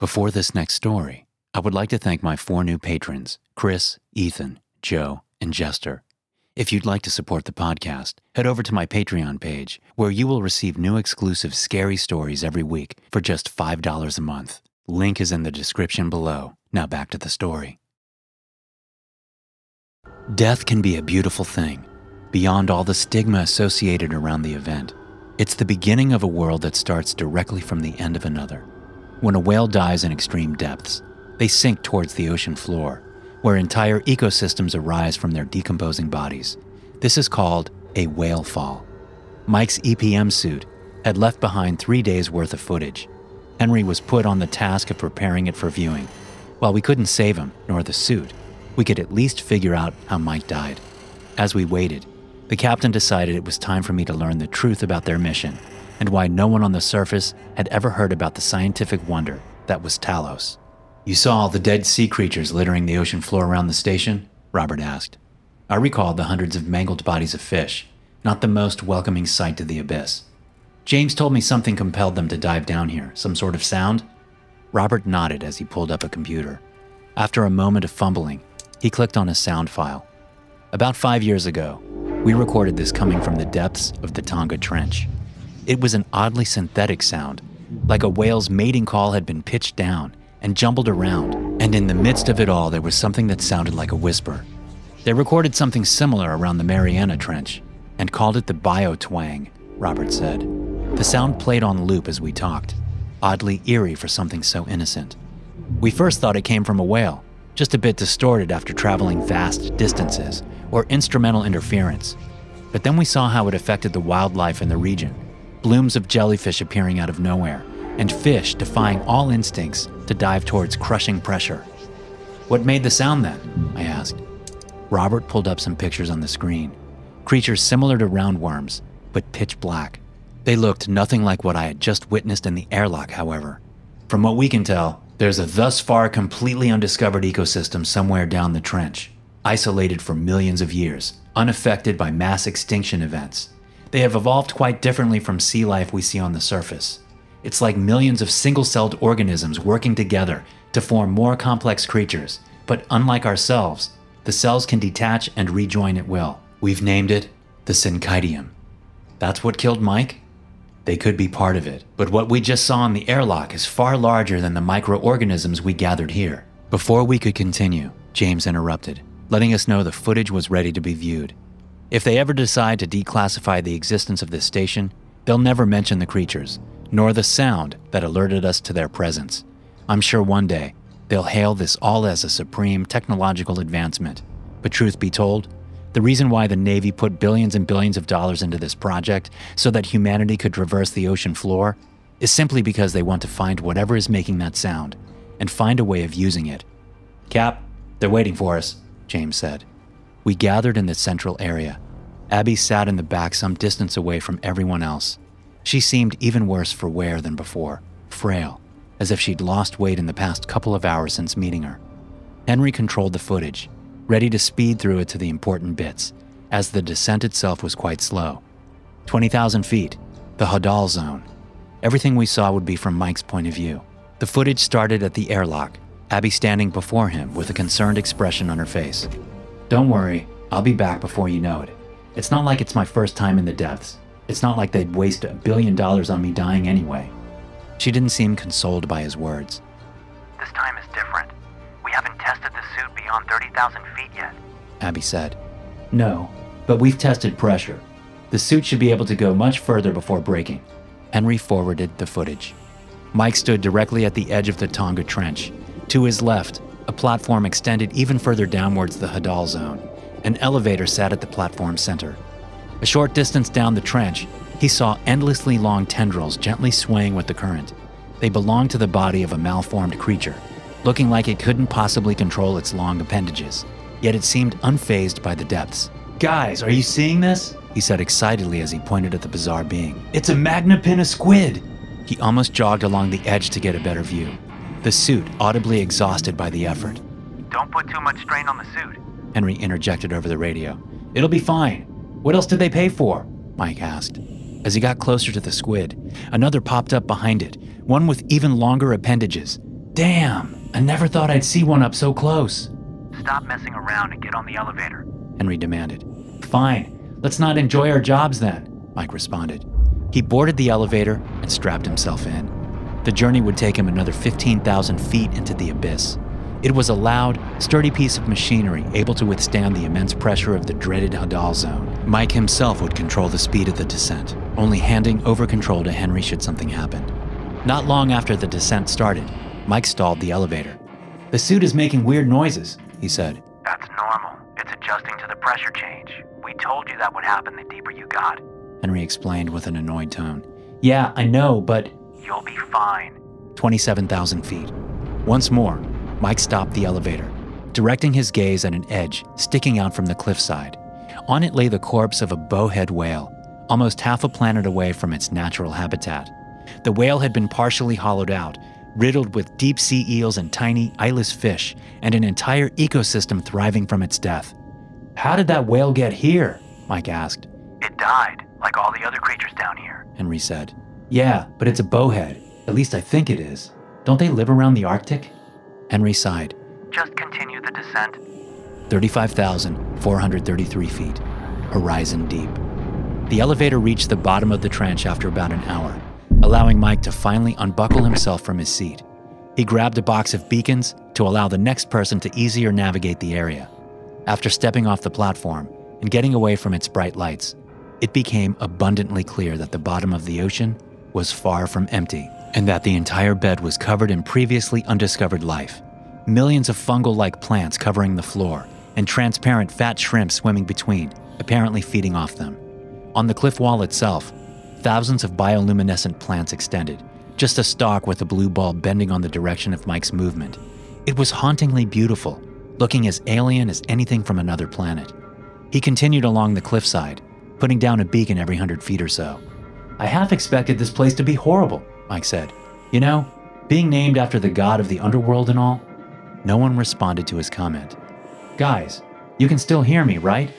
Before this next story, I would like to thank my four new patrons Chris, Ethan, Joe, and Jester. If you'd like to support the podcast, head over to my Patreon page, where you will receive new exclusive scary stories every week for just $5 a month. Link is in the description below. Now back to the story. Death can be a beautiful thing, beyond all the stigma associated around the event. It's the beginning of a world that starts directly from the end of another. When a whale dies in extreme depths, they sink towards the ocean floor, where entire ecosystems arise from their decomposing bodies. This is called a whale fall. Mike's EPM suit had left behind three days' worth of footage. Henry was put on the task of preparing it for viewing. While we couldn't save him, nor the suit, we could at least figure out how Mike died. As we waited, the captain decided it was time for me to learn the truth about their mission and why no one on the surface had ever heard about the scientific wonder that was Talos. You saw all the dead sea creatures littering the ocean floor around the station? Robert asked. I recalled the hundreds of mangled bodies of fish, not the most welcoming sight to the abyss. James told me something compelled them to dive down here, some sort of sound. Robert nodded as he pulled up a computer. After a moment of fumbling, he clicked on a sound file. About five years ago, we recorded this coming from the depths of the Tonga Trench. It was an oddly synthetic sound, like a whale's mating call had been pitched down and jumbled around, and in the midst of it all, there was something that sounded like a whisper. They recorded something similar around the Mariana Trench and called it the biotwang, Robert said. The sound played on loop as we talked, oddly eerie for something so innocent. We first thought it came from a whale, just a bit distorted after traveling vast distances, or instrumental interference. But then we saw how it affected the wildlife in the region blooms of jellyfish appearing out of nowhere, and fish defying all instincts to dive towards crushing pressure. What made the sound then? I asked. Robert pulled up some pictures on the screen. Creatures similar to roundworms, but pitch black. They looked nothing like what I had just witnessed in the airlock, however. From what we can tell, there's a thus far completely undiscovered ecosystem somewhere down the trench, isolated for millions of years, unaffected by mass extinction events. They have evolved quite differently from sea life we see on the surface. It's like millions of single celled organisms working together to form more complex creatures, but unlike ourselves, the cells can detach and rejoin at will. We've named it the Syncytium. That's what killed Mike? They could be part of it, but what we just saw in the airlock is far larger than the microorganisms we gathered here. Before we could continue, James interrupted, letting us know the footage was ready to be viewed. If they ever decide to declassify the existence of this station, they'll never mention the creatures, nor the sound that alerted us to their presence. I'm sure one day they'll hail this all as a supreme technological advancement. But truth be told, the reason why the Navy put billions and billions of dollars into this project so that humanity could traverse the ocean floor is simply because they want to find whatever is making that sound and find a way of using it. Cap, they're waiting for us, James said. We gathered in the central area. Abby sat in the back some distance away from everyone else. She seemed even worse for wear than before, frail, as if she'd lost weight in the past couple of hours since meeting her. Henry controlled the footage, ready to speed through it to the important bits, as the descent itself was quite slow. 20,000 feet, the Hadal zone. Everything we saw would be from Mike's point of view. The footage started at the airlock, Abby standing before him with a concerned expression on her face. Don't worry, I'll be back before you know it. It's not like it's my first time in the depths. It's not like they'd waste a billion dollars on me dying anyway. She didn't seem consoled by his words. This time is different. We haven't tested the suit beyond 30,000 feet yet. Abby said. No, but we've tested pressure. The suit should be able to go much further before breaking. Henry forwarded the footage. Mike stood directly at the edge of the Tonga Trench. To his left, a platform extended even further downwards the Hadal zone. An elevator sat at the platform center. A short distance down the trench, he saw endlessly long tendrils gently swaying with the current. They belonged to the body of a malformed creature, looking like it couldn't possibly control its long appendages, yet it seemed unfazed by the depths. Guys, are you seeing this? He said excitedly as he pointed at the bizarre being. It's a Magnapinna squid! He almost jogged along the edge to get a better view the suit audibly exhausted by the effort. Don't put too much strain on the suit. Henry interjected over the radio. It'll be fine. What else did they pay for? Mike asked. As he got closer to the squid, another popped up behind it, one with even longer appendages. Damn, I never thought I'd see one up so close, Stop messing around and get on the elevator. Henry demanded. Fine, let's not enjoy our jobs then, Mike responded. He boarded the elevator and strapped himself in. The journey would take him another 15,000 feet into the abyss. It was a loud, sturdy piece of machinery able to withstand the immense pressure of the dreaded Hadal zone. Mike himself would control the speed of the descent, only handing over control to Henry should something happen. Not long after the descent started, Mike stalled the elevator. The suit is making weird noises, he said. That's normal. It's adjusting to the pressure change. We told you that would happen the deeper you got. Henry explained with an annoyed tone. Yeah, I know, but You'll be fine. 27,000 feet. Once more, Mike stopped the elevator, directing his gaze at an edge sticking out from the cliffside. On it lay the corpse of a bowhead whale, almost half a planet away from its natural habitat. The whale had been partially hollowed out, riddled with deep sea eels and tiny, eyeless fish, and an entire ecosystem thriving from its death. How did that whale get here? Mike asked. It died, like all the other creatures down here. Henry said. Yeah, but it's a bowhead. At least I think it is. Don't they live around the Arctic? Henry sighed. Just continue the descent. 35,433 feet, horizon deep. The elevator reached the bottom of the trench after about an hour, allowing Mike to finally unbuckle himself from his seat. He grabbed a box of beacons to allow the next person to easier navigate the area. After stepping off the platform and getting away from its bright lights, it became abundantly clear that the bottom of the ocean was far from empty and that the entire bed was covered in previously undiscovered life. Millions of fungal like plants covering the floor, and transparent fat shrimp swimming between, apparently feeding off them. On the cliff wall itself, thousands of bioluminescent plants extended, just a stalk with a blue bulb bending on the direction of Mike's movement. It was hauntingly beautiful, looking as alien as anything from another planet. He continued along the cliffside, putting down a beacon every hundred feet or so. I half expected this place to be horrible, Mike said. You know, being named after the god of the underworld and all. No one responded to his comment. Guys, you can still hear me, right?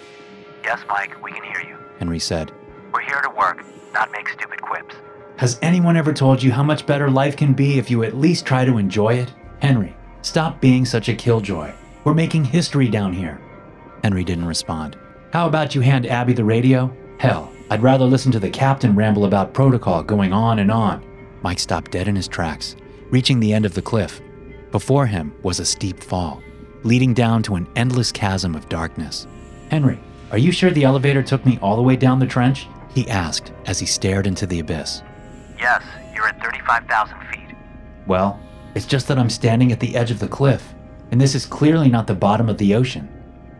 Yes, Mike, we can hear you. Henry said. We're here to work, not make stupid quips. Has anyone ever told you how much better life can be if you at least try to enjoy it? Henry, stop being such a killjoy. We're making history down here. Henry didn't respond. How about you hand Abby the radio? Hell, I'd rather listen to the captain ramble about protocol going on and on. Mike stopped dead in his tracks, reaching the end of the cliff. Before him was a steep fall, leading down to an endless chasm of darkness. Henry, are you sure the elevator took me all the way down the trench? He asked as he stared into the abyss. Yes, you're at 35,000 feet. Well, it's just that I'm standing at the edge of the cliff, and this is clearly not the bottom of the ocean.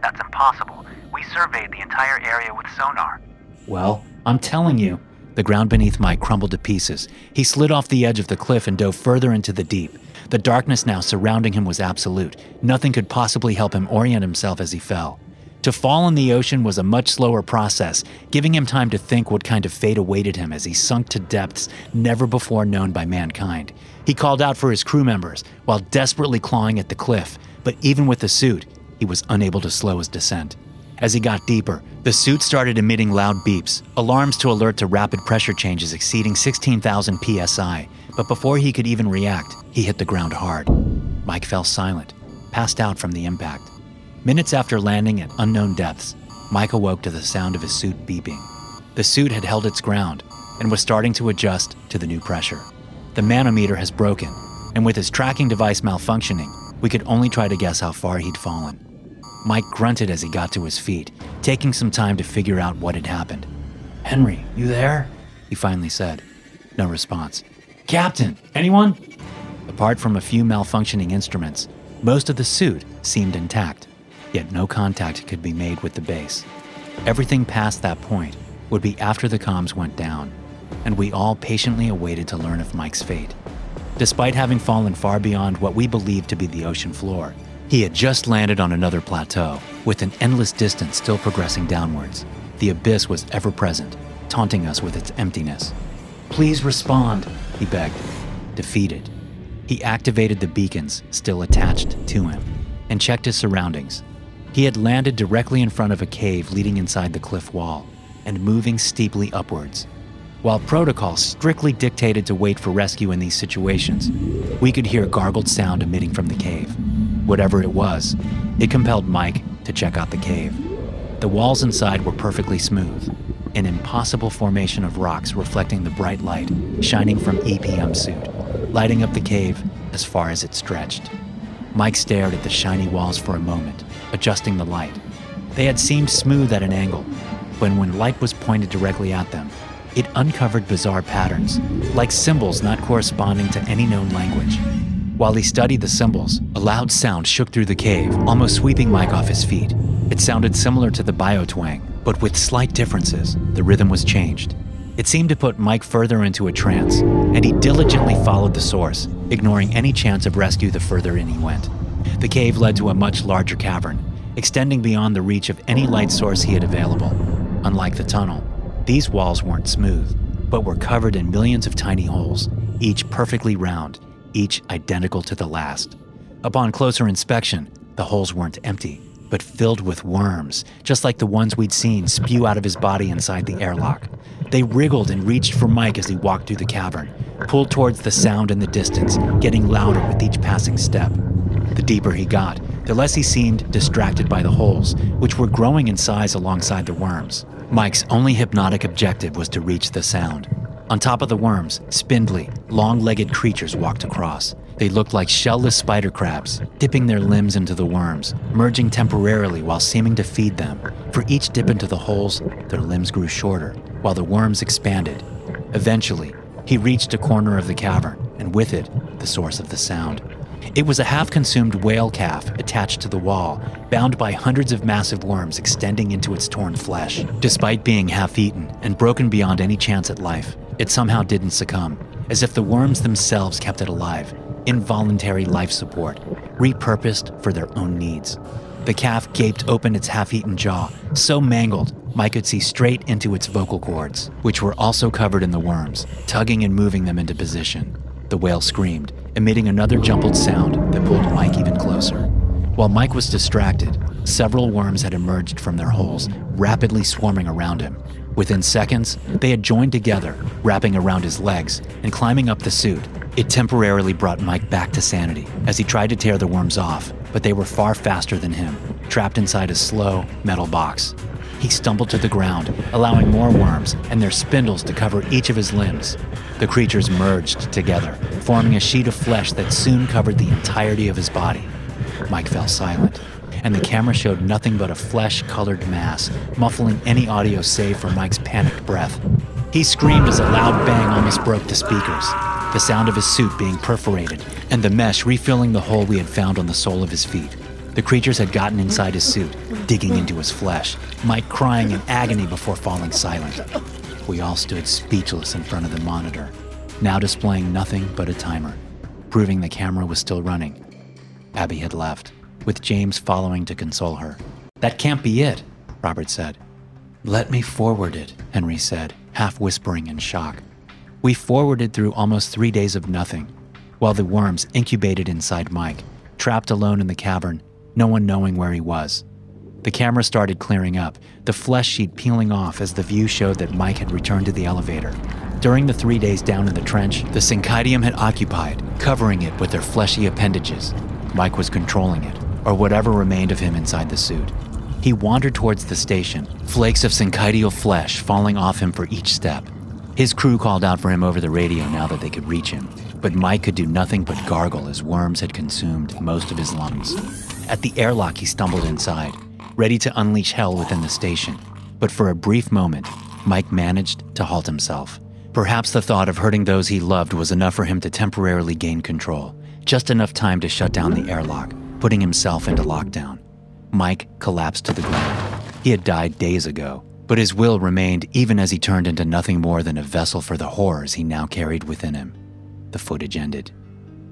That's impossible. We surveyed the entire area with sonar. Well, I'm telling you. The ground beneath Mike crumbled to pieces. He slid off the edge of the cliff and dove further into the deep. The darkness now surrounding him was absolute. Nothing could possibly help him orient himself as he fell. To fall in the ocean was a much slower process, giving him time to think what kind of fate awaited him as he sunk to depths never before known by mankind. He called out for his crew members while desperately clawing at the cliff, but even with the suit, he was unable to slow his descent. As he got deeper, the suit started emitting loud beeps, alarms to alert to rapid pressure changes exceeding 16,000 psi. But before he could even react, he hit the ground hard. Mike fell silent, passed out from the impact. Minutes after landing at unknown depths, Mike awoke to the sound of his suit beeping. The suit had held its ground and was starting to adjust to the new pressure. The manometer has broken, and with his tracking device malfunctioning, we could only try to guess how far he'd fallen. Mike grunted as he got to his feet, taking some time to figure out what had happened. Henry, you there? He finally said. No response. Captain, anyone? Apart from a few malfunctioning instruments, most of the suit seemed intact, yet no contact could be made with the base. Everything past that point would be after the comms went down, and we all patiently awaited to learn of Mike's fate. Despite having fallen far beyond what we believed to be the ocean floor, he had just landed on another plateau, with an endless distance still progressing downwards. The abyss was ever present, taunting us with its emptiness. Please respond, he begged. Defeated, he activated the beacons still attached to him and checked his surroundings. He had landed directly in front of a cave leading inside the cliff wall and moving steeply upwards. While protocol strictly dictated to wait for rescue in these situations, we could hear gargled sound emitting from the cave. Whatever it was, it compelled Mike to check out the cave. The walls inside were perfectly smooth, an impossible formation of rocks reflecting the bright light shining from EPM suit, lighting up the cave as far as it stretched. Mike stared at the shiny walls for a moment, adjusting the light. They had seemed smooth at an angle, but when light was pointed directly at them, it uncovered bizarre patterns, like symbols not corresponding to any known language. While he studied the symbols, a loud sound shook through the cave, almost sweeping Mike off his feet. It sounded similar to the biotwang, but with slight differences. The rhythm was changed. It seemed to put Mike further into a trance, and he diligently followed the source, ignoring any chance of rescue the further in he went. The cave led to a much larger cavern, extending beyond the reach of any light source he had available. Unlike the tunnel, these walls weren't smooth, but were covered in millions of tiny holes, each perfectly round, each identical to the last. Upon closer inspection, the holes weren't empty, but filled with worms, just like the ones we'd seen spew out of his body inside the airlock. They wriggled and reached for Mike as he walked through the cavern, pulled towards the sound in the distance, getting louder with each passing step. The deeper he got, the less he seemed distracted by the holes, which were growing in size alongside the worms. Mike's only hypnotic objective was to reach the sound. On top of the worms, spindly, long legged creatures walked across. They looked like shell-less spider crabs, dipping their limbs into the worms, merging temporarily while seeming to feed them. For each dip into the holes, their limbs grew shorter, while the worms expanded. Eventually, he reached a corner of the cavern, and with it, the source of the sound. It was a half consumed whale calf attached to the wall, bound by hundreds of massive worms extending into its torn flesh. Despite being half eaten and broken beyond any chance at life, it somehow didn't succumb, as if the worms themselves kept it alive, involuntary life support, repurposed for their own needs. The calf gaped open its half eaten jaw, so mangled Mike could see straight into its vocal cords, which were also covered in the worms, tugging and moving them into position. The whale screamed, emitting another jumbled sound that pulled Mike even closer. While Mike was distracted, several worms had emerged from their holes, rapidly swarming around him. Within seconds, they had joined together, wrapping around his legs and climbing up the suit. It temporarily brought Mike back to sanity as he tried to tear the worms off, but they were far faster than him, trapped inside a slow, metal box. He stumbled to the ground, allowing more worms and their spindles to cover each of his limbs. The creatures merged together, forming a sheet of flesh that soon covered the entirety of his body. Mike fell silent, and the camera showed nothing but a flesh colored mass, muffling any audio save for Mike's panicked breath. He screamed as a loud bang almost broke the speakers, the sound of his suit being perforated, and the mesh refilling the hole we had found on the sole of his feet. The creatures had gotten inside his suit, digging into his flesh, Mike crying in agony before falling silent. We all stood speechless in front of the monitor, now displaying nothing but a timer, proving the camera was still running. Abby had left, with James following to console her. That can't be it, Robert said. Let me forward it, Henry said, half whispering in shock. We forwarded through almost three days of nothing, while the worms incubated inside Mike, trapped alone in the cavern no one knowing where he was. The camera started clearing up, the flesh sheet peeling off as the view showed that Mike had returned to the elevator. During the three days down in the trench, the Syncytium had occupied, covering it with their fleshy appendages. Mike was controlling it, or whatever remained of him inside the suit. He wandered towards the station, flakes of syncytial flesh falling off him for each step. His crew called out for him over the radio now that they could reach him, but Mike could do nothing but gargle as worms had consumed most of his lungs. At the airlock, he stumbled inside, ready to unleash hell within the station. But for a brief moment, Mike managed to halt himself. Perhaps the thought of hurting those he loved was enough for him to temporarily gain control, just enough time to shut down the airlock, putting himself into lockdown. Mike collapsed to the ground. He had died days ago, but his will remained even as he turned into nothing more than a vessel for the horrors he now carried within him. The footage ended.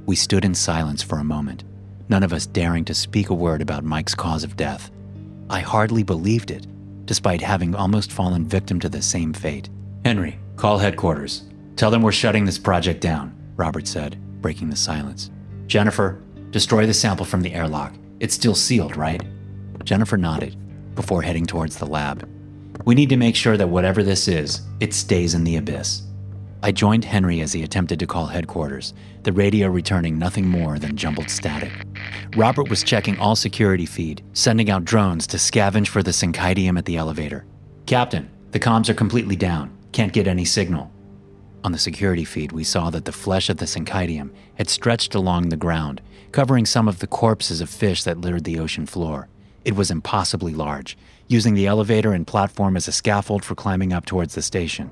We stood in silence for a moment, none of us daring to speak a word about Mike's cause of death. I hardly believed it, despite having almost fallen victim to the same fate. Henry, call headquarters. Tell them we're shutting this project down, Robert said, breaking the silence. Jennifer, destroy the sample from the airlock. It's still sealed, right? Jennifer nodded before heading towards the lab. We need to make sure that whatever this is, it stays in the abyss. I joined Henry as he attempted to call headquarters, the radio returning nothing more than jumbled static. Robert was checking all security feed, sending out drones to scavenge for the syncytium at the elevator. Captain, the comms are completely down. Can't get any signal. On the security feed, we saw that the flesh of the syncytium had stretched along the ground, covering some of the corpses of fish that littered the ocean floor. It was impossibly large, using the elevator and platform as a scaffold for climbing up towards the station.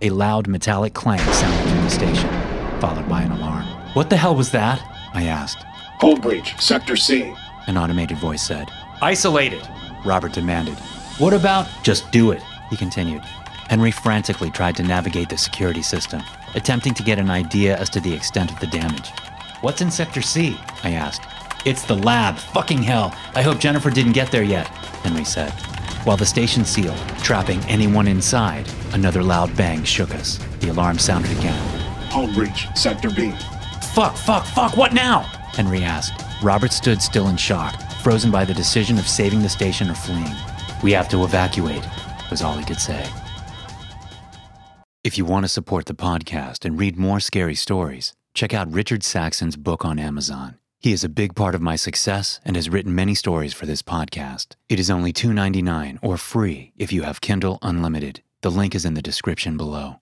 A loud metallic clang sounded through the station, followed by an alarm. What the hell was that? I asked. Hull breach, Sector C. An automated voice said. Isolate it, Robert demanded. What about just do it? He continued. Henry frantically tried to navigate the security system, attempting to get an idea as to the extent of the damage. What's in Sector C? I asked. It's the lab. Fucking hell. I hope Jennifer didn't get there yet, Henry said. While the station sealed, trapping anyone inside, another loud bang shook us. The alarm sounded again. Hull breach, Sector B. Fuck, fuck, fuck, what now? Henry asked. Robert stood still in shock, frozen by the decision of saving the station or fleeing. We have to evacuate, was all he could say. If you want to support the podcast and read more scary stories, check out Richard Saxon's book on Amazon. He is a big part of my success and has written many stories for this podcast. It is only $2.99 or free if you have Kindle Unlimited. The link is in the description below.